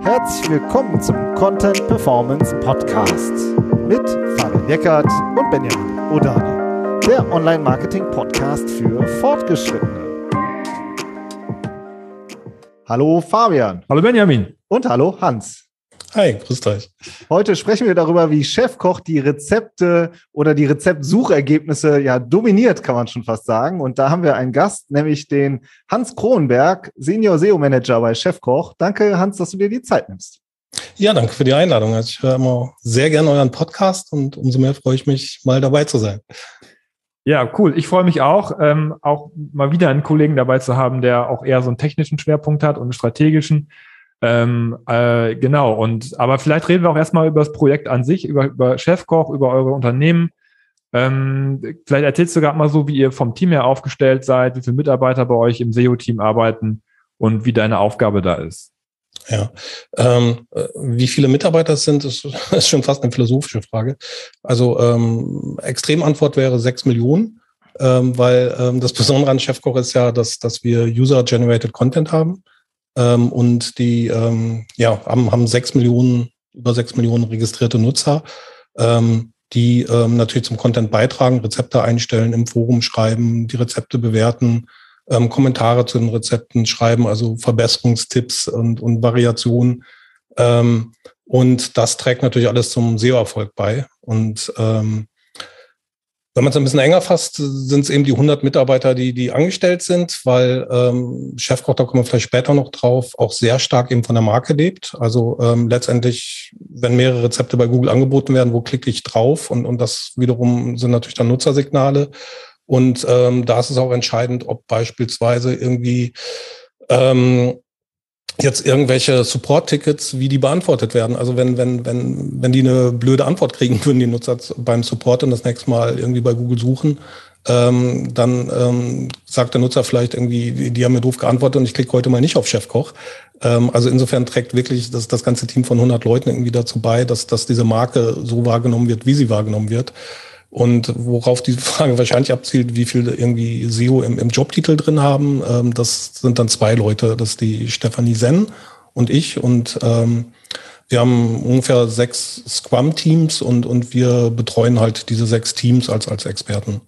Herzlich willkommen zum Content Performance Podcast mit Fabian Eckert und Benjamin Odani, der Online-Marketing-Podcast für Fortgeschrittene. Hallo Fabian. Hallo Benjamin. Und hallo Hans. Hi, grüßt euch. Heute sprechen wir darüber, wie Chefkoch die Rezepte oder die Rezeptsuchergebnisse ja dominiert, kann man schon fast sagen. Und da haben wir einen Gast, nämlich den Hans Kronenberg, Senior SEO Manager bei Chefkoch. Danke, Hans, dass du dir die Zeit nimmst. Ja, danke für die Einladung. Also ich höre immer sehr gerne euren Podcast und umso mehr freue ich mich, mal dabei zu sein. Ja, cool. Ich freue mich auch, ähm, auch mal wieder einen Kollegen dabei zu haben, der auch eher so einen technischen Schwerpunkt hat und einen strategischen. Ähm, äh, genau, und aber vielleicht reden wir auch erstmal über das Projekt an sich, über, über Chefkoch, über eure Unternehmen. Ähm, vielleicht erzählst du gerade mal so, wie ihr vom Team her aufgestellt seid, wie viele Mitarbeiter bei euch im SEO-Team arbeiten und wie deine Aufgabe da ist. Ja, ähm, wie viele Mitarbeiter es sind, ist, ist schon fast eine philosophische Frage. Also ähm, Extremantwort wäre sechs Millionen, ähm, weil ähm, das Besondere an Chefkoch ist ja, dass, dass wir User-Generated Content haben. Ähm, und die ähm, ja, haben, haben sechs Millionen, über sechs Millionen registrierte Nutzer, ähm, die ähm, natürlich zum Content beitragen, Rezepte einstellen, im Forum schreiben, die Rezepte bewerten, ähm, Kommentare zu den Rezepten schreiben, also Verbesserungstipps und, und Variationen. Ähm, und das trägt natürlich alles zum SEO-Erfolg bei. Und ähm, wenn man es ein bisschen enger fasst, sind es eben die 100 Mitarbeiter, die, die angestellt sind, weil ähm, Chefkoch, da kommen wir vielleicht später noch drauf, auch sehr stark eben von der Marke lebt. Also ähm, letztendlich, wenn mehrere Rezepte bei Google angeboten werden, wo klicke ich drauf? Und, und das wiederum sind natürlich dann Nutzersignale. Und ähm, da ist es auch entscheidend, ob beispielsweise irgendwie ähm, jetzt irgendwelche Support-Tickets, wie die beantwortet werden. Also wenn, wenn, wenn, wenn die eine blöde Antwort kriegen würden, die Nutzer beim Support und das nächste Mal irgendwie bei Google suchen, ähm, dann ähm, sagt der Nutzer vielleicht irgendwie, die, haben mir doof geantwortet und ich klicke heute mal nicht auf Chefkoch. Ähm, also insofern trägt wirklich das, das ganze Team von 100 Leuten irgendwie dazu bei, dass, dass diese Marke so wahrgenommen wird, wie sie wahrgenommen wird. Und worauf die Frage wahrscheinlich abzielt, wie viel irgendwie SEO im, im Jobtitel drin haben, ähm, das sind dann zwei Leute. Das ist die Stefanie Senn und ich. Und ähm, wir haben ungefähr sechs Scrum-Teams und, und wir betreuen halt diese sechs Teams als, als Experten.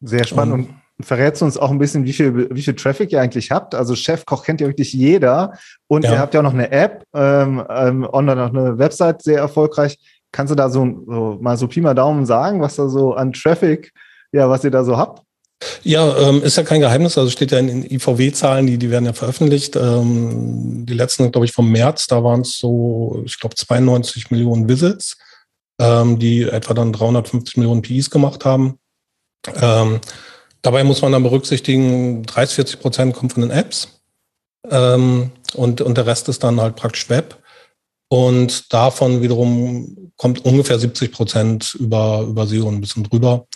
Sehr spannend. Um, und verrätst uns auch ein bisschen, wie viel, wie viel Traffic ihr eigentlich habt. Also Chefkoch kennt ja wirklich jeder. Und ja. ihr habt ja auch noch eine App, ähm, ähm, online noch eine Website, sehr erfolgreich. Kannst du da so, so mal so Pi mal Daumen sagen, was da so an Traffic, ja, was ihr da so habt? Ja, ähm, ist ja kein Geheimnis. Also steht ja in, in IVW-Zahlen, die, die werden ja veröffentlicht. Ähm, die letzten, glaube ich, vom März, da waren es so, ich glaube, 92 Millionen Visits, ähm, die etwa dann 350 Millionen PIs gemacht haben. Ähm, dabei muss man dann berücksichtigen, 30, 40 Prozent kommen von den Apps ähm, und, und der Rest ist dann halt praktisch Web. Und davon wiederum kommt ungefähr 70 Prozent über, über SEO ein bisschen drüber.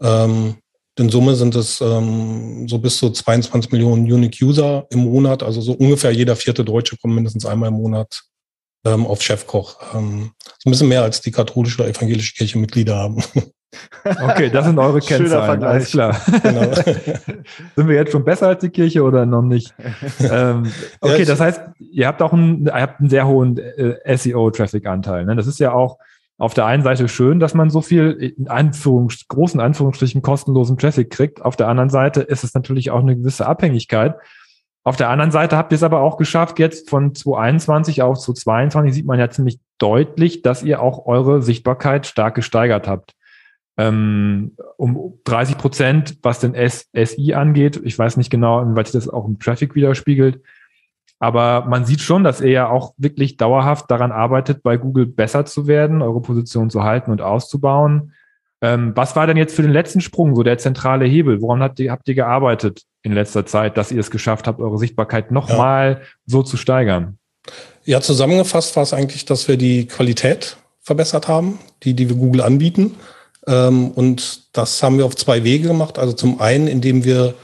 Ähm, in Summe sind es ähm, so bis zu 22 Millionen Unique User im Monat. Also so ungefähr jeder vierte Deutsche kommt mindestens einmal im Monat ähm, auf Chefkoch. Ähm, so ein bisschen mehr als die katholische oder evangelische Kirche Mitglieder haben. Okay, das sind eure Kennzahlen, alles klar. Genau. sind wir jetzt schon besser als die Kirche oder noch nicht? ähm, okay, das heißt, ihr habt auch einen, ihr habt einen sehr hohen äh, SEO-Traffic-Anteil. Ne? Das ist ja auch auf der einen Seite schön, dass man so viel in Anführungs großen Anführungsstrichen kostenlosen Traffic kriegt. Auf der anderen Seite ist es natürlich auch eine gewisse Abhängigkeit. Auf der anderen Seite habt ihr es aber auch geschafft, jetzt von 2021 auf 2022 sieht man ja ziemlich deutlich, dass ihr auch eure Sichtbarkeit stark gesteigert habt ähm, um 30 Prozent, was den SI angeht. Ich weiß nicht genau, inwieweit sich das auch im Traffic widerspiegelt. Aber man sieht schon, dass er ja auch wirklich dauerhaft daran arbeitet, bei Google besser zu werden, eure Position zu halten und auszubauen. Ähm, was war denn jetzt für den letzten Sprung so der zentrale Hebel? Woran habt ihr, habt ihr gearbeitet in letzter Zeit, dass ihr es geschafft habt, eure Sichtbarkeit nochmal ja. so zu steigern? Ja, zusammengefasst war es eigentlich, dass wir die Qualität verbessert haben, die, die wir Google anbieten. Ähm, und das haben wir auf zwei Wege gemacht. Also zum einen, indem wir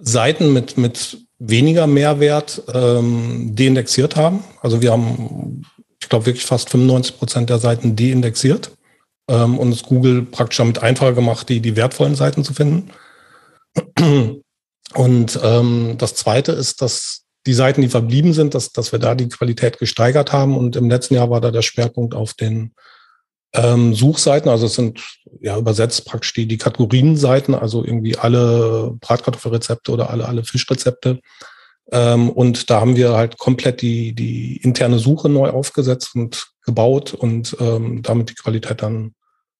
Seiten mit, mit weniger Mehrwert ähm, deindexiert haben. Also wir haben, ich glaube, wirklich fast 95 Prozent der Seiten deindexiert ähm, und es Google praktisch damit einfacher gemacht, die, die wertvollen Seiten zu finden. Und ähm, das Zweite ist, dass die Seiten, die verblieben sind, dass, dass wir da die Qualität gesteigert haben. Und im letzten Jahr war da der Schwerpunkt auf den ähm, Suchseiten. Also es sind ja übersetzt praktisch die, die Kategorienseiten, also irgendwie alle Bratkartoffelrezepte oder alle, alle Fischrezepte. Ähm, und da haben wir halt komplett die, die interne Suche neu aufgesetzt und gebaut und ähm, damit die Qualität dann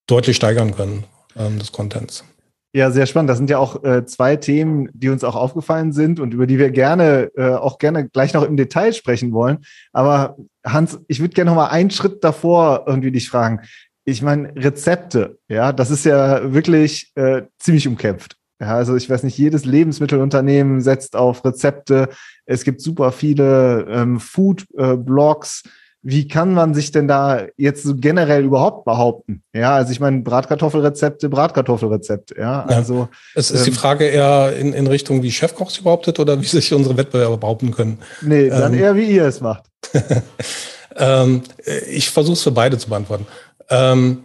deutlich steigern können ähm, des Contents. Ja, sehr spannend. Das sind ja auch äh, zwei Themen, die uns auch aufgefallen sind und über die wir gerne äh, auch gerne gleich noch im Detail sprechen wollen. Aber Hans, ich würde gerne noch mal einen Schritt davor irgendwie dich fragen. Ich meine, Rezepte, ja, das ist ja wirklich äh, ziemlich umkämpft. Ja, also ich weiß nicht, jedes Lebensmittelunternehmen setzt auf Rezepte. Es gibt super viele ähm, Food-Blogs. Äh, wie kann man sich denn da jetzt so generell überhaupt behaupten? Ja, also ich meine, Bratkartoffelrezepte, Bratkartoffelrezepte, ja. Also ja. es ist ähm, die Frage eher in, in Richtung, wie Chefkoch sich behauptet oder wie sich unsere Wettbewerber behaupten können. Nee, dann ähm, eher wie ihr es macht. ähm, ich versuche es für beide zu beantworten. Ähm,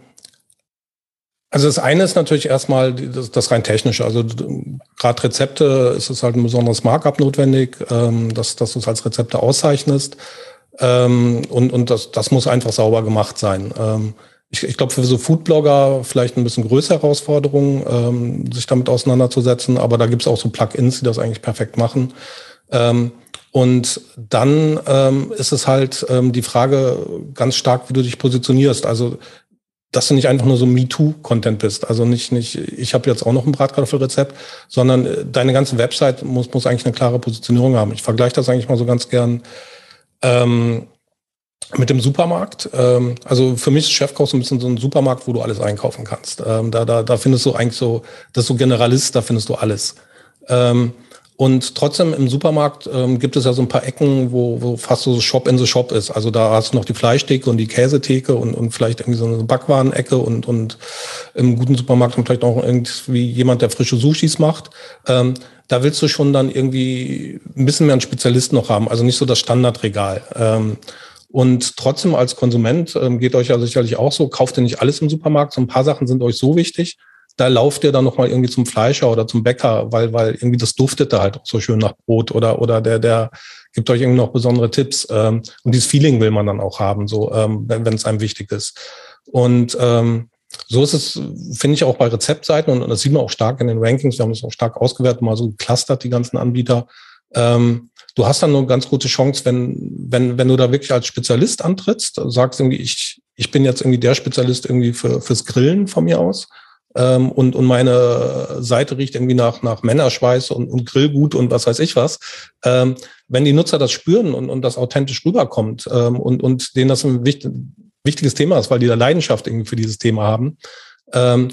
also das eine ist natürlich erstmal das, das rein technische. Also gerade Rezepte ist es halt ein besonderes Markup notwendig, ähm, dass, dass du es als Rezepte auszeichnest. Ähm, und und das, das muss einfach sauber gemacht sein. Ähm, ich ich glaube, für so Foodblogger vielleicht ein bisschen größere Herausforderung, ähm, sich damit auseinanderzusetzen. Aber da gibt es auch so Plugins, die das eigentlich perfekt machen. Ähm, und dann ähm, ist es halt ähm, die Frage ganz stark, wie du dich positionierst. Also dass du nicht einfach nur so MeToo-Content bist. Also nicht, nicht, ich habe jetzt auch noch ein Bratkartoffelrezept, sondern äh, deine ganze Website muss, muss eigentlich eine klare Positionierung haben. Ich vergleiche das eigentlich mal so ganz gern ähm, mit dem Supermarkt. Ähm, also für mich ist Chefkoch so ein bisschen so ein Supermarkt, wo du alles einkaufen kannst. Ähm, da, da, da findest du eigentlich so, das ist so Generalist, da findest du alles. Ähm, und trotzdem im Supermarkt ähm, gibt es ja so ein paar Ecken, wo, wo fast so Shop in the Shop ist. Also da hast du noch die Fleischtheke und die Käsetheke und, und vielleicht irgendwie so eine Backwarenecke und, und im guten Supermarkt und vielleicht auch irgendwie jemand, der frische Sushis macht. Ähm, da willst du schon dann irgendwie ein bisschen mehr einen Spezialist noch haben, also nicht so das Standardregal. Ähm, und trotzdem als Konsument ähm, geht euch ja sicherlich auch so, kauft ihr nicht alles im Supermarkt, so ein paar Sachen sind euch so wichtig, da lauft ihr dann nochmal irgendwie zum Fleischer oder zum Bäcker, weil, weil irgendwie das duftet da halt auch so schön nach Brot oder, oder der, der gibt euch irgendwie noch besondere Tipps. Ähm, und dieses Feeling will man dann auch haben, so, ähm, wenn, es einem wichtig ist. Und ähm, so ist es, finde ich, auch bei Rezeptseiten und das sieht man auch stark in den Rankings. Wir haben es auch stark ausgewertet, mal so geclustert, die ganzen Anbieter. Ähm, du hast dann eine ganz gute Chance, wenn, wenn, wenn du da wirklich als Spezialist antrittst, sagst irgendwie, ich, ich bin jetzt irgendwie der Spezialist irgendwie für, fürs Grillen von mir aus. Ähm, und, und meine Seite riecht irgendwie nach, nach Männerschweiß und, und Grillgut und was weiß ich was. Ähm, wenn die Nutzer das spüren und, und das authentisch rüberkommt ähm, und, und denen das ein wichtig, wichtiges Thema ist, weil die da Leidenschaft irgendwie für dieses Thema haben, ähm,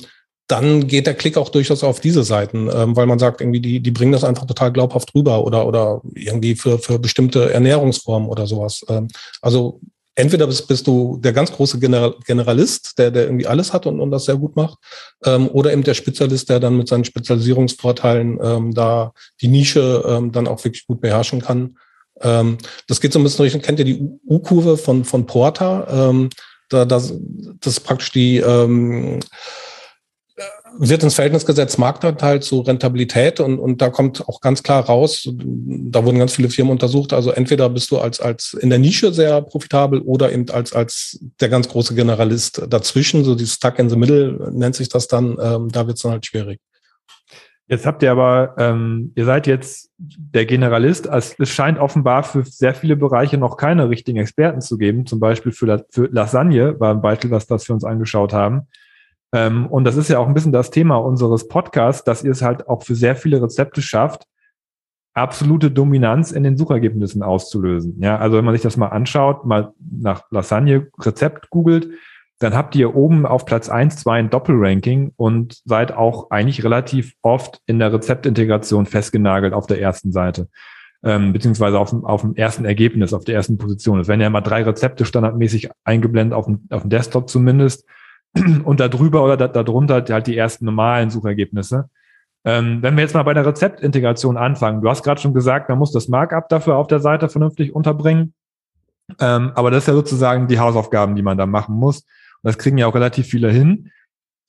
dann geht der Klick auch durchaus auf diese Seiten, ähm, weil man sagt, irgendwie, die, die bringen das einfach total glaubhaft rüber oder, oder irgendwie für, für bestimmte Ernährungsformen oder sowas. Ähm, also entweder bist, bist du der ganz große General, Generalist, der, der irgendwie alles hat und, und das sehr gut macht, ähm, oder eben der Spezialist, der dann mit seinen Spezialisierungsvorteilen ähm, da die Nische ähm, dann auch wirklich gut beherrschen kann. Ähm, das geht so ein bisschen durch, kennt ihr die U-Kurve von, von Porter? Ähm, da, das, das ist praktisch die ähm, wird ins Verhältnis gesetzt Marktanteil zu Rentabilität und, und da kommt auch ganz klar raus, da wurden ganz viele Firmen untersucht, also entweder bist du als, als in der Nische sehr profitabel oder eben als, als der ganz große Generalist dazwischen, so die Stuck in the Middle nennt sich das dann, ähm, da wird es dann halt schwierig. Jetzt habt ihr aber, ähm, ihr seid jetzt der Generalist, es scheint offenbar für sehr viele Bereiche noch keine richtigen Experten zu geben, zum Beispiel für, für Lasagne war ein Beispiel, was das für uns angeschaut haben. Ähm, und das ist ja auch ein bisschen das Thema unseres Podcasts, dass ihr es halt auch für sehr viele Rezepte schafft, absolute Dominanz in den Suchergebnissen auszulösen. Ja, also wenn man sich das mal anschaut, mal nach Lasagne Rezept googelt, dann habt ihr oben auf Platz eins, zwei ein Doppelranking und seid auch eigentlich relativ oft in der Rezeptintegration festgenagelt auf der ersten Seite. Ähm, beziehungsweise auf dem, auf dem ersten Ergebnis, auf der ersten Position. Es werden ja immer drei Rezepte standardmäßig eingeblendet, auf dem, auf dem Desktop zumindest und da drüber oder da, darunter halt die ersten normalen Suchergebnisse. Ähm, wenn wir jetzt mal bei der Rezeptintegration anfangen, du hast gerade schon gesagt, man muss das Markup dafür auf der Seite vernünftig unterbringen. Ähm, aber das ist ja sozusagen die Hausaufgaben, die man da machen muss. Und das kriegen ja auch relativ viele hin.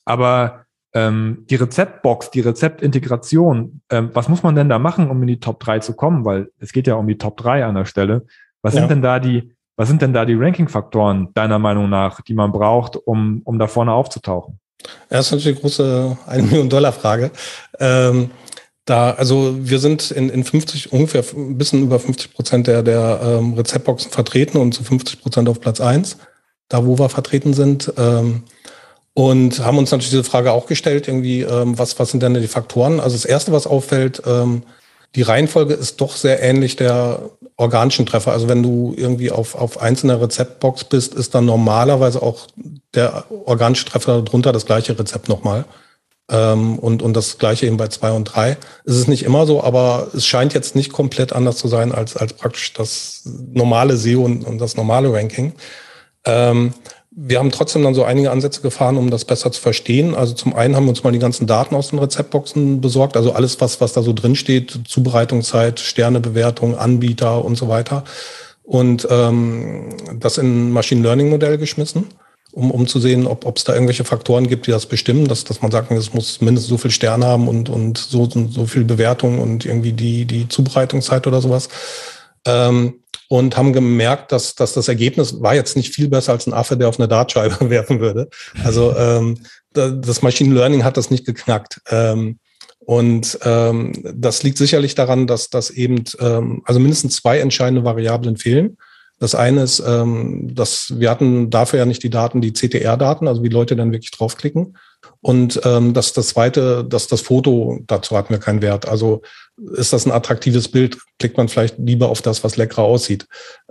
Aber Ähm, die Rezeptbox, die Rezeptintegration, ähm, was muss man denn da machen, um in die Top 3 zu kommen? Weil es geht ja um die Top 3 an der Stelle. Was ja. sind denn da die, was sind denn da die Ranking-Faktoren deiner Meinung nach, die man braucht, um, um da vorne aufzutauchen? Das ist natürlich eine große eine Million Dollar Frage. Ähm, da, also wir sind in, in 50, ungefähr ein bisschen über 50 Prozent der, der ähm, Rezeptboxen vertreten und zu 50 Prozent auf Platz eins, da wo wir vertreten sind. Ähm, und haben uns natürlich diese Frage auch gestellt, irgendwie, ähm, was, was sind denn die Faktoren? Also das Erste, was auffällt, ähm, die Reihenfolge ist doch sehr ähnlich der organischen Treffer. Also wenn du irgendwie auf, auf einzelner Rezeptbox bist, ist dann normalerweise auch der organische Treffer darunter das gleiche Rezept nochmal. Ähm, und, und das gleiche eben bei zwei und drei. Es ist nicht immer so, aber es scheint jetzt nicht komplett anders zu sein als, als praktisch das normale SEO und, und das normale Ranking. Ähm, wir haben trotzdem dann so einige Ansätze gefahren, um das besser zu verstehen. Also zum einen haben wir uns mal die ganzen Daten aus den Rezeptboxen besorgt, also alles, was, was da so drin steht, Zubereitungszeit, Sternebewertung, Anbieter und so weiter. Und ähm, das in Machine Learning Modell geschmissen, um, um zu sehen, ob es da irgendwelche Faktoren gibt, die das bestimmen, dass, dass man sagt, es muss mindestens so viel Sterne haben und, und so, so viel Bewertung und irgendwie die, die Zubereitungszeit oder sowas. Ähm, und haben gemerkt, dass, dass das Ergebnis war jetzt nicht viel besser als ein Affe, der auf eine Dartscheibe werfen würde. Also ähm, das Machine Learning hat das nicht geknackt. Ähm, und ähm, das liegt sicherlich daran, dass das eben, ähm, also mindestens zwei entscheidende Variablen fehlen. Das eine ist, ähm, dass wir hatten dafür ja nicht die Daten, die CTR-Daten, also wie Leute dann wirklich draufklicken. Und ähm, das, das zweite, dass das Foto, dazu hatten wir keinen Wert. Also ist das ein attraktives Bild, klickt man vielleicht lieber auf das, was leckerer aussieht.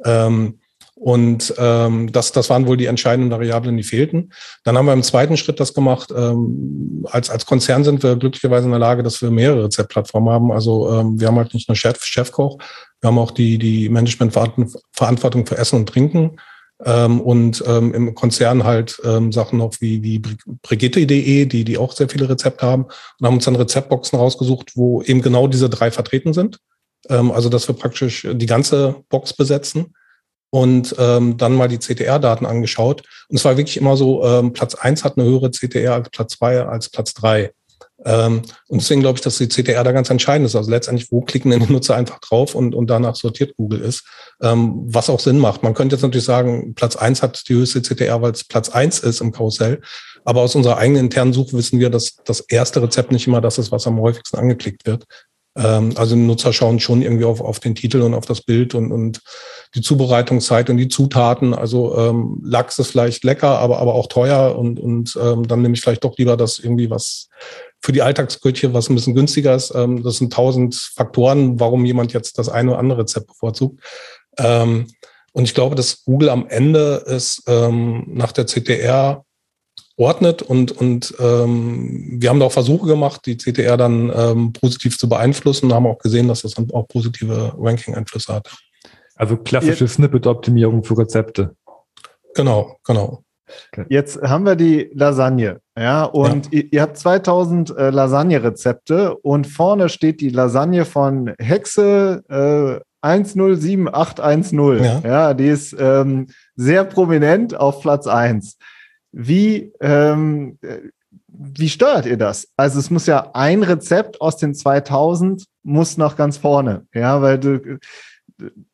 Ähm, und ähm, das, das waren wohl die entscheidenden Variablen, die fehlten. Dann haben wir im zweiten Schritt das gemacht. Ähm, als, als Konzern sind wir glücklicherweise in der Lage, dass wir mehrere Rezeptplattformen haben. Also ähm, wir haben halt nicht nur Chef, Chefkoch, wir haben auch die, die Managementverantwortung für Essen und Trinken. Ähm, und ähm, im Konzern halt ähm, Sachen noch wie, wie Brigitte.de, die, die auch sehr viele Rezepte haben und haben uns dann Rezeptboxen rausgesucht, wo eben genau diese drei vertreten sind. Ähm, also, dass wir praktisch die ganze Box besetzen und ähm, dann mal die CTR-Daten angeschaut. Und es war wirklich immer so, ähm, Platz eins hat eine höhere CTR als Platz zwei als Platz drei ähm, und deswegen glaube ich, dass die CTR da ganz entscheidend ist. Also letztendlich, wo klicken denn die Nutzer einfach drauf und, und danach sortiert Google ist, ähm, was auch Sinn macht. Man könnte jetzt natürlich sagen, Platz eins hat die höchste CTR, weil es Platz eins ist im Karussell. Aber aus unserer eigenen internen Suche wissen wir, dass das erste Rezept nicht immer das ist, was am häufigsten angeklickt wird. Ähm, also Nutzer schauen schon irgendwie auf, auf den Titel und auf das Bild und, und die Zubereitungszeit und die Zutaten. Also ähm, Lachs ist vielleicht lecker, aber, aber auch teuer und, und ähm, dann nehme ich vielleicht doch lieber das irgendwie was für die Alltagsküche, was ein bisschen günstiger ist. Ähm, das sind tausend Faktoren, warum jemand jetzt das eine oder andere Rezept bevorzugt. Ähm, und ich glaube, dass Google am Ende es ähm, nach der CTR ordnet und, und ähm, wir haben da auch Versuche gemacht, die CTR dann ähm, positiv zu beeinflussen und haben auch gesehen, dass das dann auch positive Ranking-Einflüsse hat. Also klassische Snippet-Optimierung für Rezepte. Genau, genau. Okay. Jetzt haben wir die Lasagne, ja, und ja. Ihr, ihr, habt 2000 äh, Lasagne-Rezepte und vorne steht die Lasagne von Hexe äh, 107810. Ja. ja, die ist ähm, sehr prominent auf Platz 1. Wie, ähm, wie steuert ihr das? Also es muss ja ein Rezept aus den 2000 muss noch ganz vorne, ja, weil du,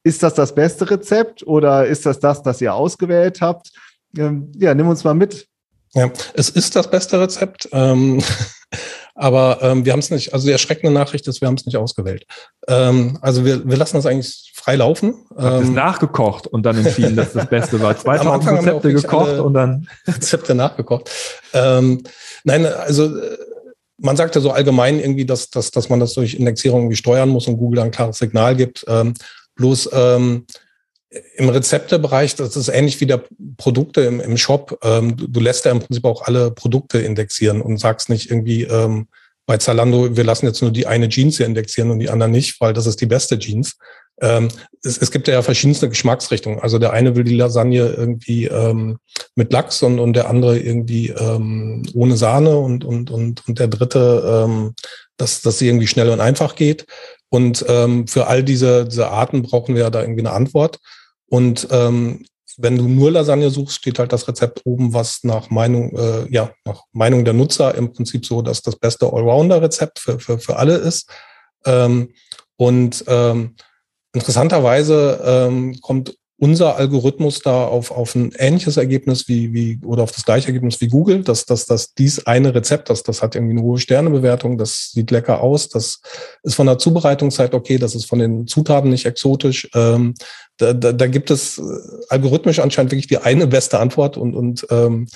ist das das beste Rezept oder ist das das, das ihr ausgewählt habt? Ähm, ja, nimm uns mal mit. Ja, es ist das beste Rezept, ähm, aber ähm, wir haben es nicht, also die erschreckende Nachricht ist, wir haben es nicht ausgewählt. Ähm, also wir, wir lassen das eigentlich frei laufen. Ähm, nachgekocht und dann entschieden, dass das Beste war. 2000 Rezepte gekocht und dann Rezepte nachgekocht. Ähm, nein, also äh, man sagt ja so allgemein irgendwie, dass, dass, dass man das durch Indexierung irgendwie steuern muss und Google ein klares Signal gibt. Ähm, bloß ähm, im Rezeptebereich, das ist ähnlich wie der Produkte im, im Shop. Ähm, du, du, lässt ja im Prinzip auch alle Produkte indexieren und sagst nicht irgendwie ähm, bei Zalando, wir lassen jetzt nur die eine Jeans hier indexieren und die anderen nicht, weil das ist die beste Jeans. Ähm, es, es gibt ja verschiedenste Geschmacksrichtungen. Also der eine will die Lasagne irgendwie ähm, mit Lachs und, und der andere irgendwie ähm, ohne Sahne und, und, und, und der dritte, ähm, dass, dass sie irgendwie schnell und einfach geht. Und ähm, für all diese, diese Arten brauchen wir ja da irgendwie eine Antwort. Und ähm, wenn du nur Lasagne suchst, steht halt das Rezept oben, was nach Meinung, äh, ja, nach Meinung der Nutzer im Prinzip so, dass das beste Allrounder-Rezept für, für, für alle ist. Ähm, und ähm, interessanterweise ähm, kommt unser Algorithmus da auf, auf ein ähnliches Ergebnis wie, wie, oder auf das gleiche Ergebnis wie Google, dass, dass, dass dies eine Rezept, das, das hat irgendwie eine hohe Sternebewertung, das sieht lecker aus, das ist von der Zubereitungszeit okay, das ist von den Zutaten nicht exotisch. Ähm, da, da, da gibt es äh, algorithmisch anscheinend wirklich die eine beste Antwort und, und ähm,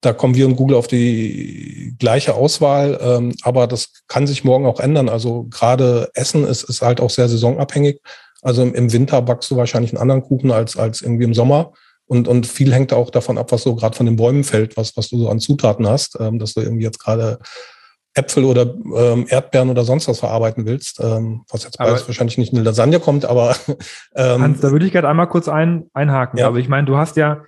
da kommen wir und Google auf die gleiche Auswahl, ähm, aber das kann sich morgen auch ändern. Also gerade Essen ist, ist halt auch sehr saisonabhängig. Also im Winter backst du wahrscheinlich einen anderen Kuchen als, als irgendwie im Sommer. Und, und viel hängt auch davon ab, was so gerade von den Bäumen fällt, was, was du so an Zutaten hast, ähm, dass du irgendwie jetzt gerade Äpfel oder ähm, Erdbeeren oder sonst was verarbeiten willst, ähm, was jetzt beides wahrscheinlich nicht in eine Lasagne kommt, aber ähm, Hans, da würde ich gerade einmal kurz ein, einhaken. Ja. Also ich meine, du hast ja,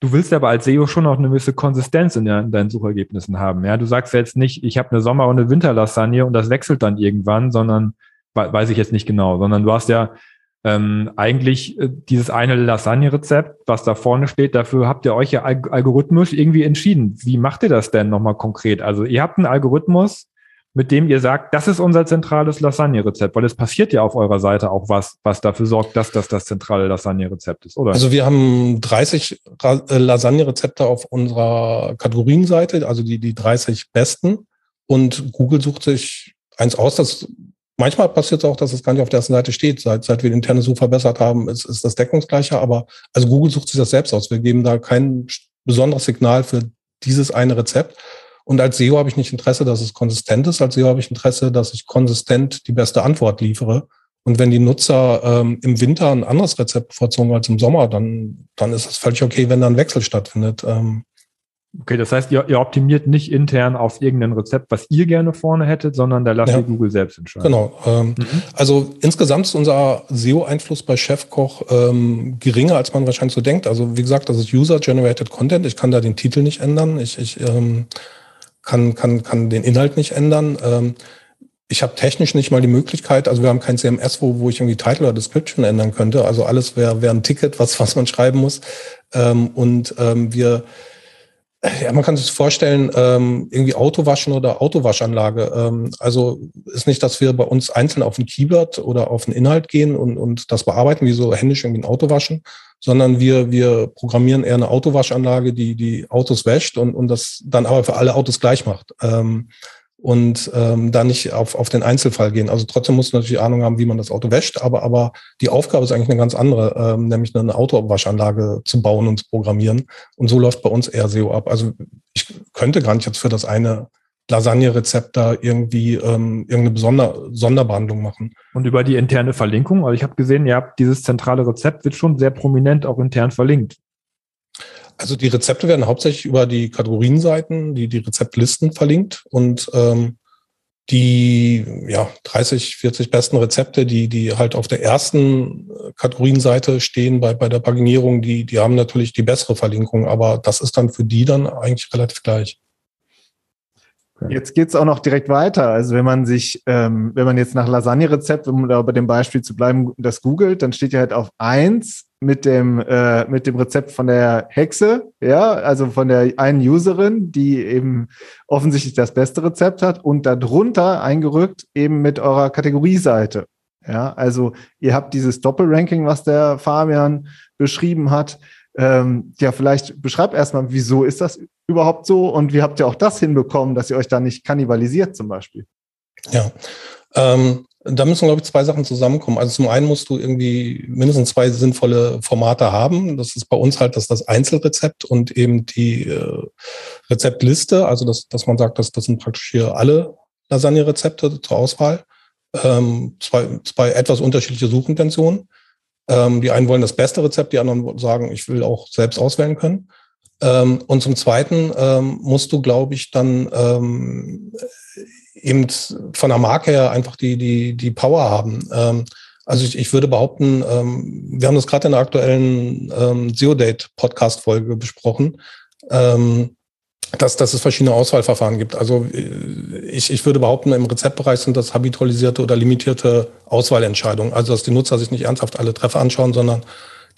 du willst aber als SEO schon auch eine gewisse Konsistenz in, der, in deinen Suchergebnissen haben. Ja, du sagst jetzt nicht, ich habe eine Sommer- und eine Winterlasagne und das wechselt dann irgendwann, sondern weiß ich jetzt nicht genau, sondern du hast ja ähm, eigentlich äh, dieses eine Lasagne-Rezept, was da vorne steht, dafür habt ihr euch ja alg algorithmisch irgendwie entschieden. Wie macht ihr das denn nochmal konkret? Also ihr habt einen Algorithmus, mit dem ihr sagt, das ist unser zentrales Lasagne-Rezept, weil es passiert ja auf eurer Seite auch was, was dafür sorgt, dass das das zentrale Lasagne-Rezept ist, oder? Also wir haben 30 äh, Lasagne-Rezepte auf unserer Kategorienseite, also die, die 30 besten. Und Google sucht sich eins aus, das Manchmal passiert es auch, dass es gar nicht auf der ersten Seite steht. Seit, seit wir die interne Suche verbessert haben, ist, ist das deckungsgleiche. Aber also Google sucht sich das selbst aus. Wir geben da kein besonderes Signal für dieses eine Rezept. Und als SEO habe ich nicht Interesse, dass es konsistent ist. Als SEO habe ich Interesse, dass ich konsistent die beste Antwort liefere. Und wenn die Nutzer ähm, im Winter ein anderes Rezept bevorzugen als im Sommer, dann, dann ist es völlig okay, wenn da ein Wechsel stattfindet. Ähm, Okay, das heißt, ihr, ihr, optimiert nicht intern auf irgendein Rezept, was ihr gerne vorne hättet, sondern da lasst ja. ihr Google selbst entscheiden. Genau. Ähm, mhm. Also insgesamt ist unser SEO-Einfluss bei Chefkoch ähm, geringer, als man wahrscheinlich so denkt. Also wie gesagt, das ist User-Generated Content. Ich kann da den Titel nicht ändern. Ich, ich ähm, kann, kann, kann den Inhalt nicht ändern. Ähm, ich habe technisch nicht mal die Möglichkeit, also wir haben kein CMS, wo, wo ich irgendwie Title oder Description ändern könnte. Also alles wäre wär ein Ticket, was, was man schreiben muss. Ähm, und ähm, wir ja, man kann sich vorstellen, ähm, irgendwie Autowaschen oder Autowaschanlage. Ähm, also ist nicht, dass wir bei uns einzeln auf ein Keyword oder auf einen Inhalt gehen und, und das bearbeiten, wie so händisch irgendwie ein Autowaschen, sondern wir, wir programmieren eher eine Autowaschanlage, die die Autos wäscht und, und das dann aber für alle Autos gleich macht. Ähm, und ähm, da nicht auf, auf den Einzelfall gehen. Also trotzdem muss man natürlich Ahnung haben, wie man das Auto wäscht, aber, aber die Aufgabe ist eigentlich eine ganz andere, ähm, nämlich eine Autowaschanlage zu bauen und zu programmieren. Und so läuft bei uns eher SEO ab. Also ich könnte gar nicht jetzt für das eine Lasagne-Rezept da irgendwie ähm, irgendeine Besonder Sonderbehandlung machen. Und über die interne Verlinkung, also ich habe gesehen, ihr habt dieses zentrale Rezept wird schon sehr prominent auch intern verlinkt. Also die Rezepte werden hauptsächlich über die Kategorienseiten, die, die Rezeptlisten verlinkt und ähm, die ja 30, 40 besten Rezepte, die, die halt auf der ersten Kategorienseite stehen bei, bei der Paginierung, die, die haben natürlich die bessere Verlinkung, aber das ist dann für die dann eigentlich relativ gleich. Jetzt geht's auch noch direkt weiter. Also wenn man sich, ähm, wenn man jetzt nach Lasagne-Rezept, um da bei dem Beispiel zu bleiben, das googelt, dann steht ja halt auf eins mit dem, äh, mit dem Rezept von der Hexe, ja, also von der einen Userin, die eben offensichtlich das beste Rezept hat und darunter eingerückt eben mit eurer Kategorieseite. Ja, also ihr habt dieses Doppelranking, was der Fabian beschrieben hat. Ähm, ja, vielleicht beschreibt erstmal, wieso ist das überhaupt so und wie habt ihr auch das hinbekommen, dass ihr euch da nicht kannibalisiert zum Beispiel? Ja, ähm, da müssen, glaube ich, zwei Sachen zusammenkommen. Also zum einen musst du irgendwie mindestens zwei sinnvolle Formate haben. Das ist bei uns halt das, das Einzelrezept und eben die äh, Rezeptliste. Also dass, dass man sagt, dass das sind praktisch hier alle Lasagne-Rezepte zur Auswahl. Ähm, zwei, zwei etwas unterschiedliche Suchintentionen. Ähm, die einen wollen das beste Rezept, die anderen sagen, ich will auch selbst auswählen können. Ähm, und zum Zweiten ähm, musst du, glaube ich, dann ähm, eben von der Marke her einfach die, die, die Power haben. Ähm, also ich, ich würde behaupten, ähm, wir haben das gerade in der aktuellen ähm, Zero-Date-Podcast-Folge besprochen, ähm, dass, dass es verschiedene Auswahlverfahren gibt. Also äh, ich, ich würde behaupten, im Rezeptbereich sind das habitualisierte oder limitierte Auswahlentscheidungen. Also dass die Nutzer sich nicht ernsthaft alle Treffer anschauen, sondern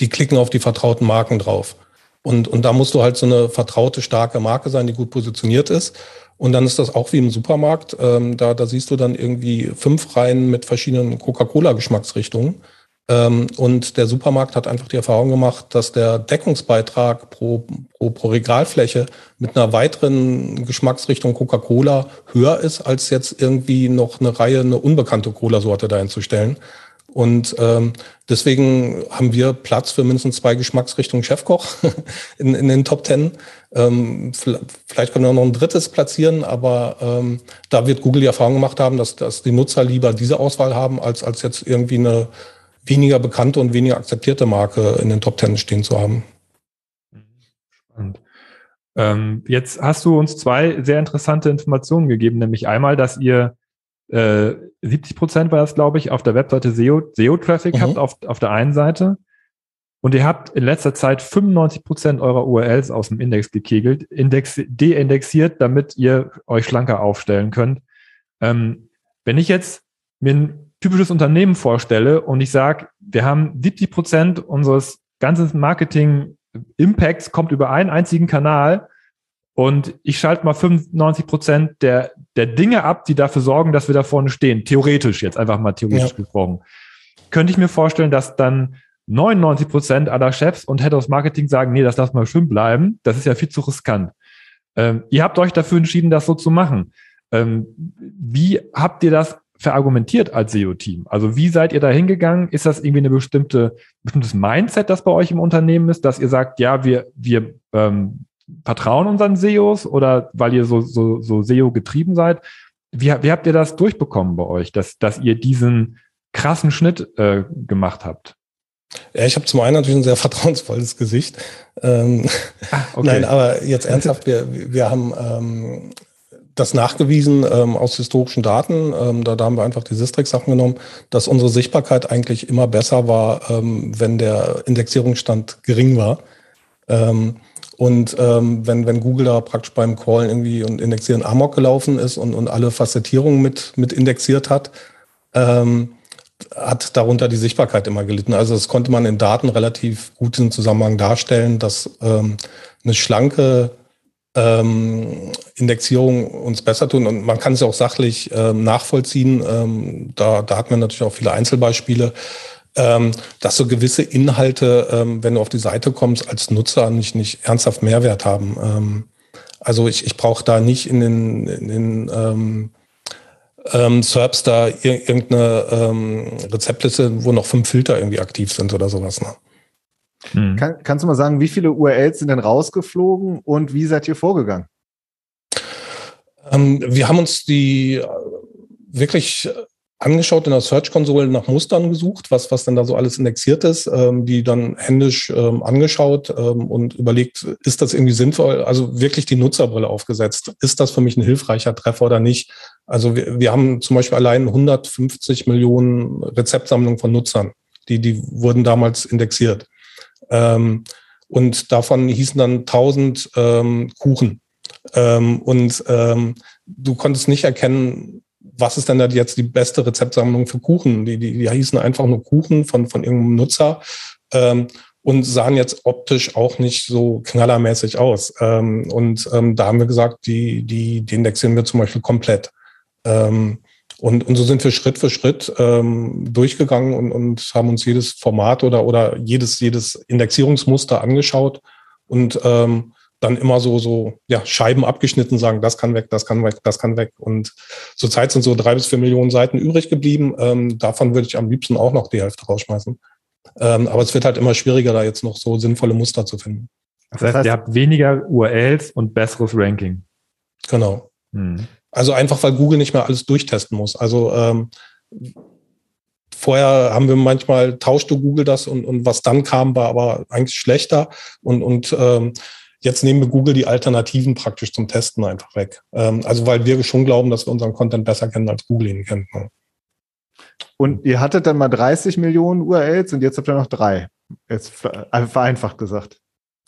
die klicken auf die vertrauten Marken drauf. Und, und da musst du halt so eine vertraute, starke Marke sein, die gut positioniert ist. Und dann ist das auch wie im Supermarkt. Ähm, da, da siehst du dann irgendwie fünf Reihen mit verschiedenen Coca-Cola-Geschmacksrichtungen. Ähm, und der Supermarkt hat einfach die Erfahrung gemacht, dass der Deckungsbeitrag pro, pro, pro Regalfläche mit einer weiteren Geschmacksrichtung Coca-Cola höher ist, als jetzt irgendwie noch eine Reihe, eine unbekannte Cola-Sorte dahin zu stellen. Und ähm, deswegen haben wir Platz für mindestens zwei Geschmacksrichtungen Chefkoch in, in den Top Ten. Ähm, vielleicht können wir noch ein drittes platzieren, aber ähm, da wird Google die Erfahrung gemacht haben, dass, dass die Nutzer lieber diese Auswahl haben, als, als jetzt irgendwie eine weniger bekannte und weniger akzeptierte Marke in den Top Ten stehen zu haben. Spannend. Ähm, jetzt hast du uns zwei sehr interessante Informationen gegeben, nämlich einmal, dass ihr äh, 70 Prozent war das, glaube ich, auf der Webseite SEO, SEO-Traffic mhm. habt auf, auf der einen Seite. Und ihr habt in letzter Zeit 95 Prozent eurer URLs aus dem Index gekegelt, index, deindexiert, damit ihr euch schlanker aufstellen könnt. Ähm, wenn ich jetzt mir ein typisches Unternehmen vorstelle und ich sage, wir haben 70 Prozent unseres ganzen Marketing-Impacts kommt über einen einzigen Kanal, und ich schalte mal 95 Prozent der, der Dinge ab, die dafür sorgen, dass wir da vorne stehen. Theoretisch, jetzt einfach mal theoretisch ja. gesprochen. Könnte ich mir vorstellen, dass dann 99 Prozent aller Chefs und Head of Marketing sagen, nee, das lass mal schön bleiben. Das ist ja viel zu riskant. Ähm, ihr habt euch dafür entschieden, das so zu machen. Ähm, wie habt ihr das verargumentiert als SEO-Team? Also wie seid ihr da hingegangen? Ist das irgendwie eine bestimmte, bestimmtes Mindset, das bei euch im Unternehmen ist, dass ihr sagt, ja, wir, wir ähm, vertrauen unseren SEOs oder weil ihr so, so, so SEO getrieben seid? Wie, wie habt ihr das durchbekommen bei euch, dass, dass ihr diesen krassen Schnitt äh, gemacht habt? Ja, ich habe zum einen natürlich ein sehr vertrauensvolles Gesicht. Ähm, ah, okay. Nein, aber jetzt ernsthaft, wir, wir haben ähm, das nachgewiesen ähm, aus historischen Daten. Ähm, da, da haben wir einfach die Sistrix-Sachen genommen, dass unsere Sichtbarkeit eigentlich immer besser war, ähm, wenn der Indexierungsstand gering war. Ähm, und ähm, wenn, wenn Google da praktisch beim Crawlen irgendwie und Indexieren Amok gelaufen ist und, und alle Facettierungen mit, mit indexiert hat, ähm, hat darunter die Sichtbarkeit immer gelitten. Also das konnte man in Daten relativ gut im Zusammenhang darstellen, dass ähm, eine schlanke ähm, Indexierung uns besser tun. Und man kann es auch sachlich ähm, nachvollziehen. Ähm, da, da hat man natürlich auch viele Einzelbeispiele ähm, dass so gewisse Inhalte, ähm, wenn du auf die Seite kommst, als Nutzer nicht, nicht ernsthaft Mehrwert haben. Ähm, also ich, ich brauche da nicht in den, in den ähm, ähm, SERPs da irgendeine ähm, Rezeptliste, wo noch fünf Filter irgendwie aktiv sind oder sowas. Ne? Hm. Kann, kannst du mal sagen, wie viele URLs sind denn rausgeflogen und wie seid ihr vorgegangen? Ähm, wir haben uns die äh, wirklich angeschaut in der Search-Konsole nach Mustern gesucht, was, was denn da so alles indexiert ist, ähm, die dann händisch ähm, angeschaut ähm, und überlegt, ist das irgendwie sinnvoll? Also wirklich die Nutzerbrille aufgesetzt. Ist das für mich ein hilfreicher Treffer oder nicht? Also wir, wir haben zum Beispiel allein 150 Millionen Rezeptsammlungen von Nutzern. Die, die wurden damals indexiert. Ähm, und davon hießen dann 1000 ähm, Kuchen. Ähm, und ähm, du konntest nicht erkennen, was ist denn da jetzt die beste Rezeptsammlung für Kuchen? Die, die, die hießen einfach nur Kuchen von, von irgendeinem Nutzer ähm, und sahen jetzt optisch auch nicht so knallermäßig aus. Ähm, und ähm, da haben wir gesagt, die, die, die indexieren wir zum Beispiel komplett. Ähm, und, und so sind wir Schritt für Schritt ähm, durchgegangen und, und haben uns jedes Format oder, oder jedes, jedes Indexierungsmuster angeschaut und ähm, dann immer so, so ja, Scheiben abgeschnitten sagen, das kann weg, das kann weg, das kann weg. Und zurzeit sind so drei bis vier Millionen Seiten übrig geblieben. Ähm, davon würde ich am liebsten auch noch die Hälfte rausschmeißen. Ähm, aber es wird halt immer schwieriger, da jetzt noch so sinnvolle Muster zu finden. Das heißt, das heißt ihr habt weniger URLs und besseres Ranking. Genau. Hm. Also einfach, weil Google nicht mehr alles durchtesten muss. Also ähm, vorher haben wir manchmal tauschte Google das und, und was dann kam, war aber eigentlich schlechter. Und, und ähm, Jetzt nehmen wir Google die Alternativen praktisch zum Testen einfach weg. Ähm, also weil wir schon glauben, dass wir unseren Content besser kennen, als Google ihn kennt. Ne? Und ihr hattet dann mal 30 Millionen URLs und jetzt habt ihr noch drei. Jetzt vereinfacht gesagt.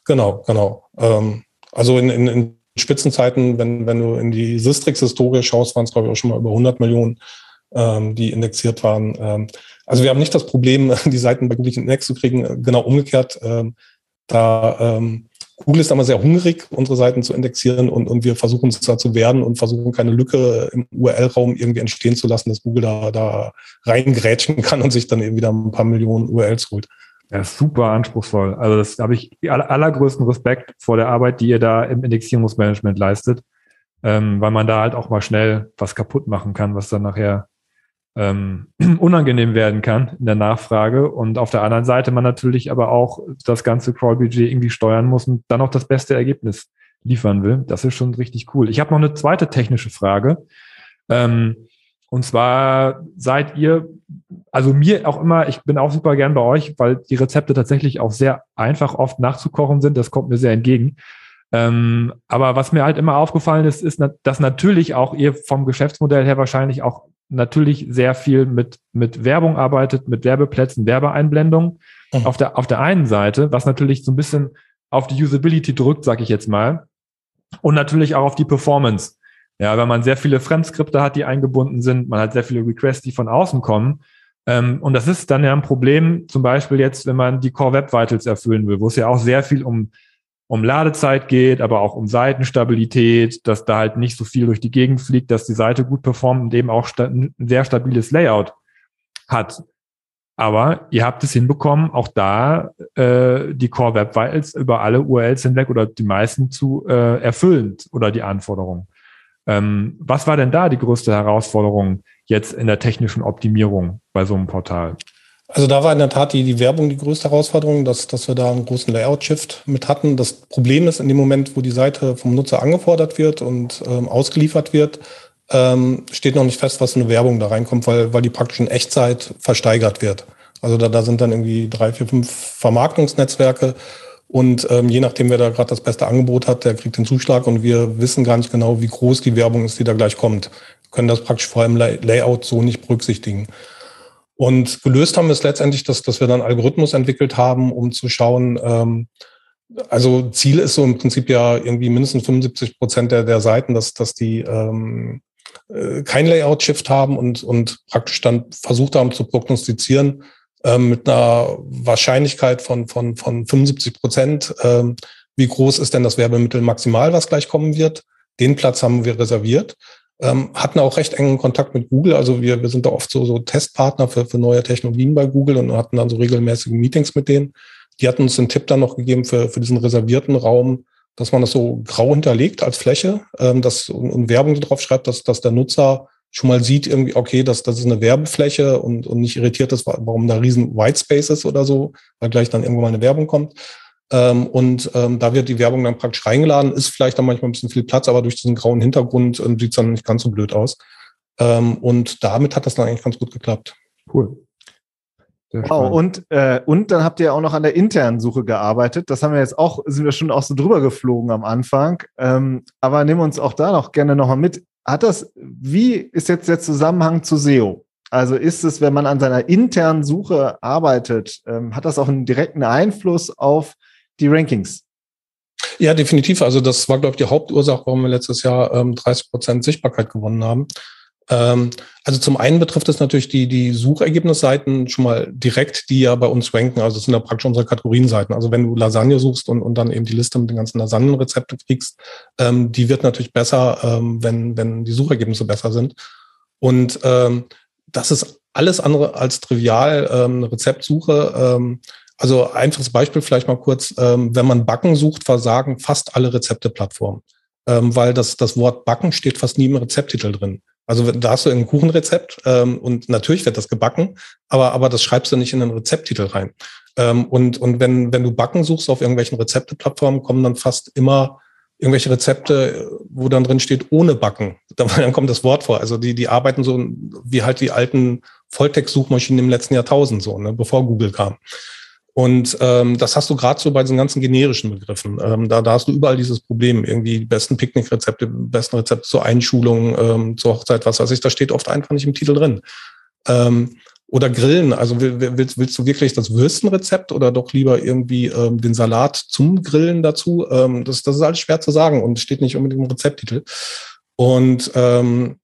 Genau, genau. Ähm, also in, in, in Spitzenzeiten, wenn, wenn du in die Sistrix-Historie schaust, waren es, glaube ich, auch schon mal über 100 Millionen, ähm, die indexiert waren. Ähm, Also wir haben nicht das Problem, die Seiten bei Google Index zu kriegen, genau umgekehrt. Ähm, da ähm, Google ist immer sehr hungrig, unsere Seiten zu indexieren und, und wir versuchen es da zu werden und versuchen keine Lücke im URL-Raum irgendwie entstehen zu lassen, dass Google da, da reingrätschen kann und sich dann eben wieder ein paar Millionen URLs holt. Ja, super anspruchsvoll. Also das habe ich allergrößten Respekt vor der Arbeit, die ihr da im Indexierungsmanagement leistet, ähm, weil man da halt auch mal schnell was kaputt machen kann, was dann nachher ähm, unangenehm werden kann in der Nachfrage und auf der anderen Seite man natürlich aber auch das ganze Crawl-Budget irgendwie steuern muss und dann auch das beste Ergebnis liefern will. Das ist schon richtig cool. Ich habe noch eine zweite technische Frage. Ähm, und zwar seid ihr, also mir auch immer, ich bin auch super gern bei euch, weil die Rezepte tatsächlich auch sehr einfach oft nachzukochen sind. Das kommt mir sehr entgegen. Ähm, aber was mir halt immer aufgefallen ist, ist, dass natürlich auch ihr vom Geschäftsmodell her wahrscheinlich auch natürlich sehr viel mit, mit Werbung arbeitet, mit Werbeplätzen, Werbeeinblendungen. Mhm. Auf, der, auf der einen Seite, was natürlich so ein bisschen auf die Usability drückt, sag ich jetzt mal. Und natürlich auch auf die Performance. Ja, wenn man sehr viele Fremdskripte hat, die eingebunden sind, man hat sehr viele Requests, die von außen kommen. Ähm, und das ist dann ja ein Problem, zum Beispiel jetzt, wenn man die Core Web Vitals erfüllen will, wo es ja auch sehr viel um um Ladezeit geht, aber auch um Seitenstabilität, dass da halt nicht so viel durch die Gegend fliegt, dass die Seite gut performt und eben auch ein sehr stabiles Layout hat. Aber ihr habt es hinbekommen, auch da äh, die Core Web Vitals über alle URLs hinweg oder die meisten zu äh, erfüllen oder die Anforderungen. Ähm, was war denn da die größte Herausforderung jetzt in der technischen Optimierung bei so einem Portal? Also da war in der Tat die, die Werbung die größte Herausforderung, dass, dass wir da einen großen Layout-Shift mit hatten. Das Problem ist, in dem Moment, wo die Seite vom Nutzer angefordert wird und ähm, ausgeliefert wird, ähm, steht noch nicht fest, was für eine Werbung da reinkommt, weil, weil die praktisch in Echtzeit versteigert wird. Also da, da sind dann irgendwie drei, vier, fünf Vermarktungsnetzwerke und ähm, je nachdem, wer da gerade das beste Angebot hat, der kriegt den Zuschlag und wir wissen gar nicht genau, wie groß die Werbung ist, die da gleich kommt. Wir können das praktisch vor allem Layout so nicht berücksichtigen. Und gelöst haben wir es letztendlich, dass, dass wir dann Algorithmus entwickelt haben, um zu schauen, ähm, also Ziel ist so im Prinzip ja irgendwie mindestens 75 Prozent der, der Seiten, dass, dass die ähm, äh, kein Layout-Shift haben und, und praktisch dann versucht haben zu prognostizieren ähm, mit einer Wahrscheinlichkeit von, von, von 75 Prozent, ähm, wie groß ist denn das Werbemittel maximal, was gleich kommen wird. Den Platz haben wir reserviert ähm, hatten auch recht engen Kontakt mit Google. Also wir, wir sind da oft so, so Testpartner für, für neue Technologien bei Google und hatten dann so regelmäßige Meetings mit denen. Die hatten uns den Tipp dann noch gegeben für, für diesen reservierten Raum, dass man das so grau hinterlegt als Fläche, ähm, dass, und, und Werbung so drauf schreibt, dass, dass der Nutzer schon mal sieht irgendwie, okay, das, das ist eine Werbefläche und, und nicht irritiert ist, warum da riesen Whitespace ist oder so, weil gleich dann irgendwann mal eine Werbung kommt. Ähm, und ähm, da wird die Werbung dann praktisch reingeladen, ist vielleicht dann manchmal ein bisschen viel Platz, aber durch diesen grauen Hintergrund ähm, sieht es dann nicht ganz so blöd aus. Ähm, und damit hat das dann eigentlich ganz gut geklappt. Cool. Wow, und, äh, und dann habt ihr auch noch an der internen Suche gearbeitet. Das haben wir jetzt auch, sind wir schon auch so drüber geflogen am Anfang. Ähm, aber nimm uns auch da noch gerne nochmal mit. Hat das, wie ist jetzt der Zusammenhang zu SEO? Also ist es, wenn man an seiner internen Suche arbeitet, ähm, hat das auch einen direkten Einfluss auf die Rankings. Ja, definitiv. Also das war, glaube ich, die Hauptursache, warum wir letztes Jahr ähm, 30 Prozent Sichtbarkeit gewonnen haben. Ähm, also zum einen betrifft es natürlich die, die Suchergebnisseiten schon mal direkt, die ja bei uns ranken. Also das sind ja praktisch unsere Kategorienseiten. Also wenn du Lasagne suchst und, und dann eben die Liste mit den ganzen Lasagnenrezepten kriegst, ähm, die wird natürlich besser, ähm, wenn, wenn die Suchergebnisse besser sind. Und ähm, das ist alles andere als trivial, ähm, eine Rezeptsuche. Ähm, also einfaches Beispiel vielleicht mal kurz, ähm, wenn man Backen sucht, versagen fast alle Rezepteplattformen, ähm, weil das, das Wort Backen steht fast nie im Rezepttitel drin. Also da hast du ein Kuchenrezept ähm, und natürlich wird das gebacken, aber, aber das schreibst du nicht in den Rezepttitel rein. Ähm, und und wenn, wenn du Backen suchst auf irgendwelchen Rezepteplattformen, kommen dann fast immer irgendwelche Rezepte, wo dann drin steht, ohne Backen. Dann kommt das Wort vor. Also die, die arbeiten so wie halt die alten Volltext-Suchmaschinen im letzten Jahrtausend so, ne, bevor Google kam. Und ähm, das hast du gerade so bei diesen ganzen generischen Begriffen. Ähm, da, da hast du überall dieses Problem, irgendwie die besten Picknickrezepte, besten Rezepte zur Einschulung, ähm, zur Hochzeit, was weiß ich, da steht oft einfach nicht im Titel drin. Ähm, oder Grillen, also willst, willst du wirklich das Würstenrezept oder doch lieber irgendwie ähm, den Salat zum Grillen dazu? Ähm, das, das ist alles schwer zu sagen und steht nicht unbedingt im Rezepttitel. Und ähm,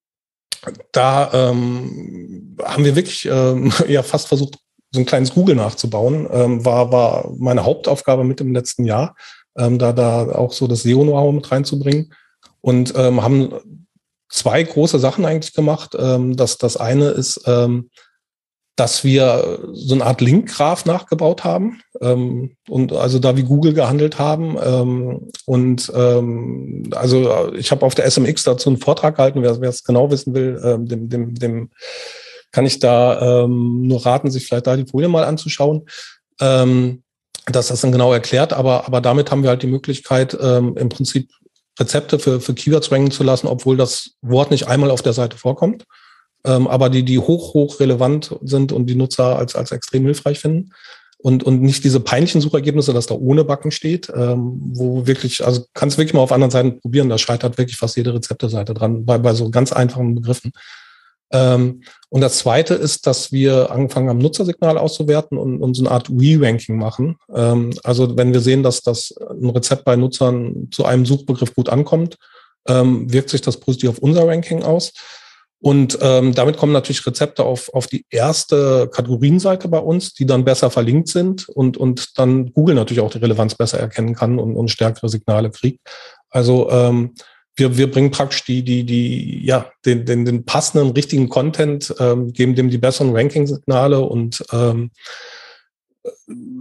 da ähm, haben wir wirklich ähm, ja fast versucht, so ein kleines Google nachzubauen. Ähm, war, war meine Hauptaufgabe mit im letzten Jahr, ähm, da, da auch so das SEO-Know-how mit reinzubringen. Und ähm, haben zwei große Sachen eigentlich gemacht. Ähm, das, das eine ist, ähm, dass wir so eine Art Link-Graph nachgebaut haben ähm, und also da wie Google gehandelt haben. Ähm, und ähm, also ich habe auf der SMX dazu einen Vortrag gehalten, wer es genau wissen will, ähm, dem, dem, dem kann ich da ähm, nur raten, sich vielleicht da die Folie mal anzuschauen. Ähm, dass das dann genau erklärt, aber, aber damit haben wir halt die Möglichkeit, ähm, im Prinzip Rezepte für, für Keywords ranken zu lassen, obwohl das Wort nicht einmal auf der Seite vorkommt ähm, aber die, die hoch, hoch relevant sind und die Nutzer als, als extrem hilfreich finden. Und, und nicht diese peinlichen Suchergebnisse, dass da ohne Backen steht, ähm, wo wirklich, also kannst wirklich mal auf anderen Seiten probieren, da scheitert wirklich fast jede Rezepteseite dran, bei, bei so ganz einfachen Begriffen. Ähm, und das zweite ist, dass wir angefangen haben, Nutzersignal auszuwerten und, und so eine Art Re-Ranking machen. Ähm, also wenn wir sehen, dass das ein Rezept bei Nutzern zu einem Suchbegriff gut ankommt, ähm, wirkt sich das positiv auf unser Ranking aus. Und ähm, damit kommen natürlich Rezepte auf, auf die erste Kategorienseite bei uns, die dann besser verlinkt sind und, und dann Google natürlich auch die Relevanz besser erkennen kann und, und stärkere Signale kriegt. Also ähm, wir, wir bringen praktisch die, die, die, ja, den, den, den passenden, richtigen Content, ähm, geben dem die besseren Ranking-Signale und ähm,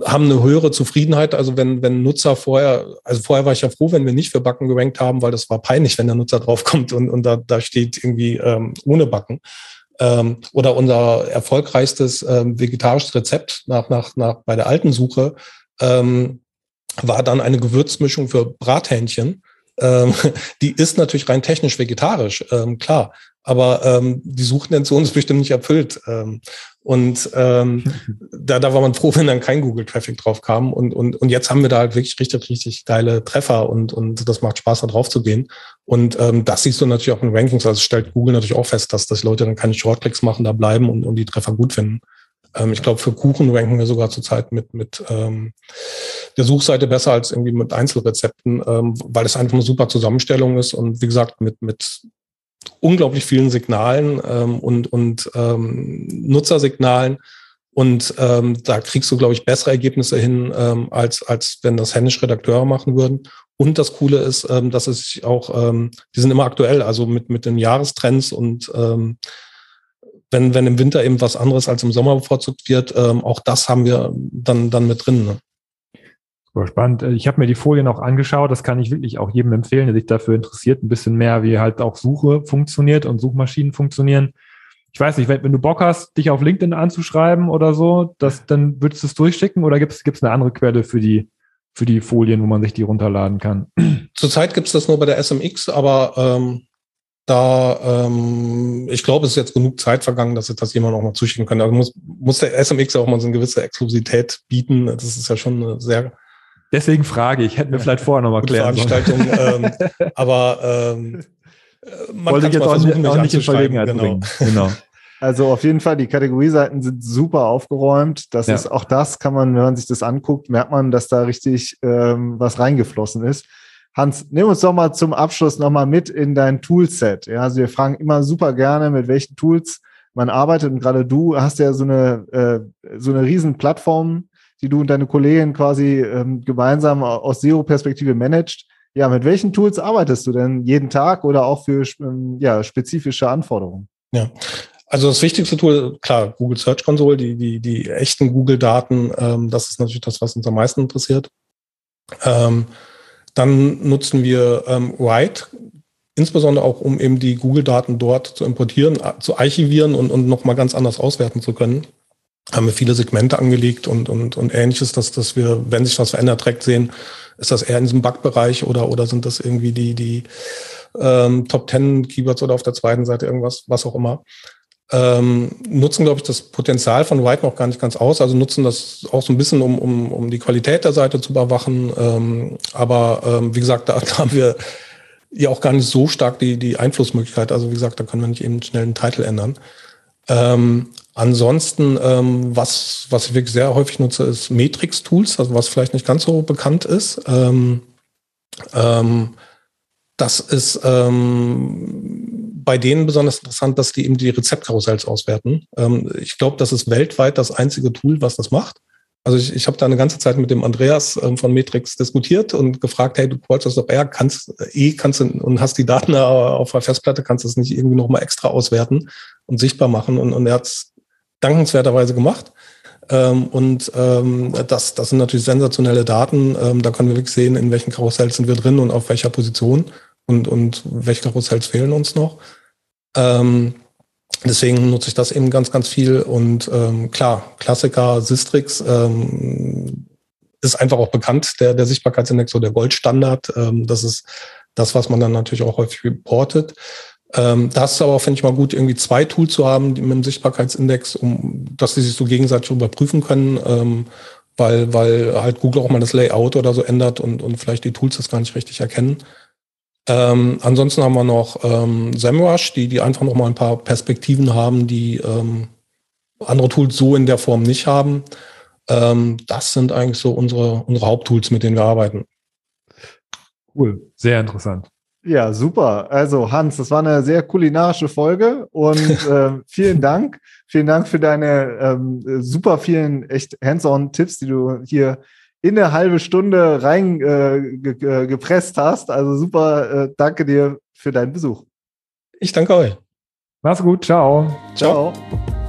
haben eine höhere Zufriedenheit. Also wenn, wenn Nutzer vorher, also vorher war ich ja froh, wenn wir nicht für Backen gerankt haben, weil das war peinlich, wenn der Nutzer draufkommt und, und da, da steht irgendwie ähm, ohne Backen. Ähm, oder unser erfolgreichstes ähm, vegetarisches Rezept nach, nach, nach bei der alten Suche ähm, war dann eine Gewürzmischung für Brathähnchen. Ähm, die ist natürlich rein technisch vegetarisch, ähm, klar. Aber ähm, die Suchintention ist bestimmt nicht erfüllt. Ähm, und ähm, da, da war man froh, wenn dann kein Google-Traffic drauf kam. Und, und, und jetzt haben wir da halt wirklich richtig, richtig geile Treffer und, und das macht Spaß, da drauf zu gehen. Und ähm, das siehst du natürlich auch in Rankings. Also stellt Google natürlich auch fest, dass, dass Leute dann keine Shortclicks machen, da bleiben und, und die Treffer gut finden. Ähm, ich glaube, für Kuchen ranken wir sogar zurzeit mit, mit ähm, der Suchseite besser als irgendwie mit Einzelrezepten, ähm, weil es einfach eine super Zusammenstellung ist und wie gesagt, mit, mit unglaublich vielen Signalen ähm, und, und ähm, Nutzersignalen. Und ähm, da kriegst du, glaube ich, bessere Ergebnisse hin, ähm, als, als wenn das händisch Redakteure machen würden. Und das Coole ist, ähm, dass es sich auch, ähm, die sind immer aktuell, also mit, mit den Jahrestrends und ähm, wenn, wenn im Winter eben was anderes als im Sommer bevorzugt wird, ähm, auch das haben wir dann, dann mit drin. Ne? Super spannend. Äh, ich habe mir die Folien auch angeschaut. Das kann ich wirklich auch jedem empfehlen, der sich dafür interessiert, ein bisschen mehr, wie halt auch Suche funktioniert und Suchmaschinen funktionieren. Ich weiß nicht, wenn, wenn du Bock hast, dich auf LinkedIn anzuschreiben oder so, das, dann würdest du es durchschicken oder gibt es eine andere Quelle für die, für die Folien, wo man sich die runterladen kann? Zurzeit gibt es das nur bei der SMX, aber ähm, da, ähm, ich glaube, es ist jetzt genug Zeit vergangen, dass ich das jemand auch mal zuschicken kann. Also muss, muss der SMX auch mal so eine gewisse Exklusivität bieten. Das ist ja schon eine sehr Deswegen frage ich, hätten wir vielleicht vorher nochmal klären Veranstaltung, ähm, aber ähm, man Wollte ich jetzt auch, versuchen, auch nicht in Verlegenheit genau. bringen. Genau. Also auf jeden Fall, die Kategorieseiten sind super aufgeräumt. Das ja. ist auch das, kann man, wenn man sich das anguckt, merkt man, dass da richtig ähm, was reingeflossen ist. Hans, nimm uns doch mal zum Abschluss nochmal mit in dein Toolset. Ja, also wir fragen immer super gerne, mit welchen Tools man arbeitet. Und gerade du hast ja so eine, äh, so eine riesen Plattform die du und deine Kollegen quasi ähm, gemeinsam aus SEO-Perspektive managt. Ja, mit welchen Tools arbeitest du denn jeden Tag oder auch für ähm, ja, spezifische Anforderungen? Ja, also das wichtigste Tool, klar, Google Search Console, die, die, die echten Google-Daten, ähm, das ist natürlich das, was uns am meisten interessiert. Ähm, dann nutzen wir ähm, Write, insbesondere auch, um eben die Google-Daten dort zu importieren, zu archivieren und, und nochmal ganz anders auswerten zu können haben wir viele Segmente angelegt und, und, und ähnliches, dass, dass wir, wenn sich was verändert, direkt sehen, ist das eher in diesem Bug-Bereich oder, oder sind das irgendwie die, die ähm, Top 10 Keywords oder auf der zweiten Seite irgendwas, was auch immer. Ähm, nutzen, glaube ich, das Potenzial von White noch gar nicht ganz aus, also nutzen das auch so ein bisschen, um, um, um die Qualität der Seite zu überwachen. Ähm, aber ähm, wie gesagt, da, da haben wir ja auch gar nicht so stark die, die Einflussmöglichkeit. Also wie gesagt, da können wir nicht eben schnell einen Titel ändern. Ähm, ansonsten, ähm, was, was ich wirklich sehr häufig nutze, ist Matrix-Tools, also was vielleicht nicht ganz so bekannt ist. Ähm, ähm, das ist ähm, bei denen besonders interessant, dass die eben die Rezeptkarussells auswerten. Ähm, ich glaube, das ist weltweit das einzige Tool, was das macht. Also ich, ich habe da eine ganze Zeit mit dem Andreas ähm, von Matrix diskutiert und gefragt, hey, du wolltest das doch eher, kannst eh, kannst du und hast die Daten auf der Festplatte, kannst du das nicht irgendwie nochmal extra auswerten und sichtbar machen. Und, und er hat dankenswerterweise gemacht. Ähm, und ähm, das, das sind natürlich sensationelle Daten. Ähm, da können wir wirklich sehen, in welchen Karussells sind wir drin und auf welcher Position und, und welche Karussells fehlen uns noch. Ähm, Deswegen nutze ich das eben ganz, ganz viel. Und ähm, klar, Klassiker, Sistrix ähm, ist einfach auch bekannt, der, der Sichtbarkeitsindex, so der Goldstandard. Ähm, das ist das, was man dann natürlich auch häufig reportet. Ähm, da ist aber, finde ich mal gut, irgendwie zwei Tools zu haben die mit dem Sichtbarkeitsindex, um dass die sich so gegenseitig überprüfen können, ähm, weil, weil halt Google auch mal das Layout oder so ändert und, und vielleicht die Tools das gar nicht richtig erkennen. Ähm, ansonsten haben wir noch ähm, SEMrush, die, die einfach noch mal ein paar Perspektiven haben, die ähm, andere Tools so in der Form nicht haben. Ähm, das sind eigentlich so unsere, unsere Haupttools, mit denen wir arbeiten. Cool, sehr interessant. Ja, super. Also Hans, das war eine sehr kulinarische Folge und äh, vielen Dank. Vielen Dank für deine ähm, super vielen echt hands-on-Tipps, die du hier in eine halbe Stunde rein äh, ge gepresst hast. Also super, äh, danke dir für deinen Besuch. Ich danke euch. Mach's gut, ciao. Ciao. ciao.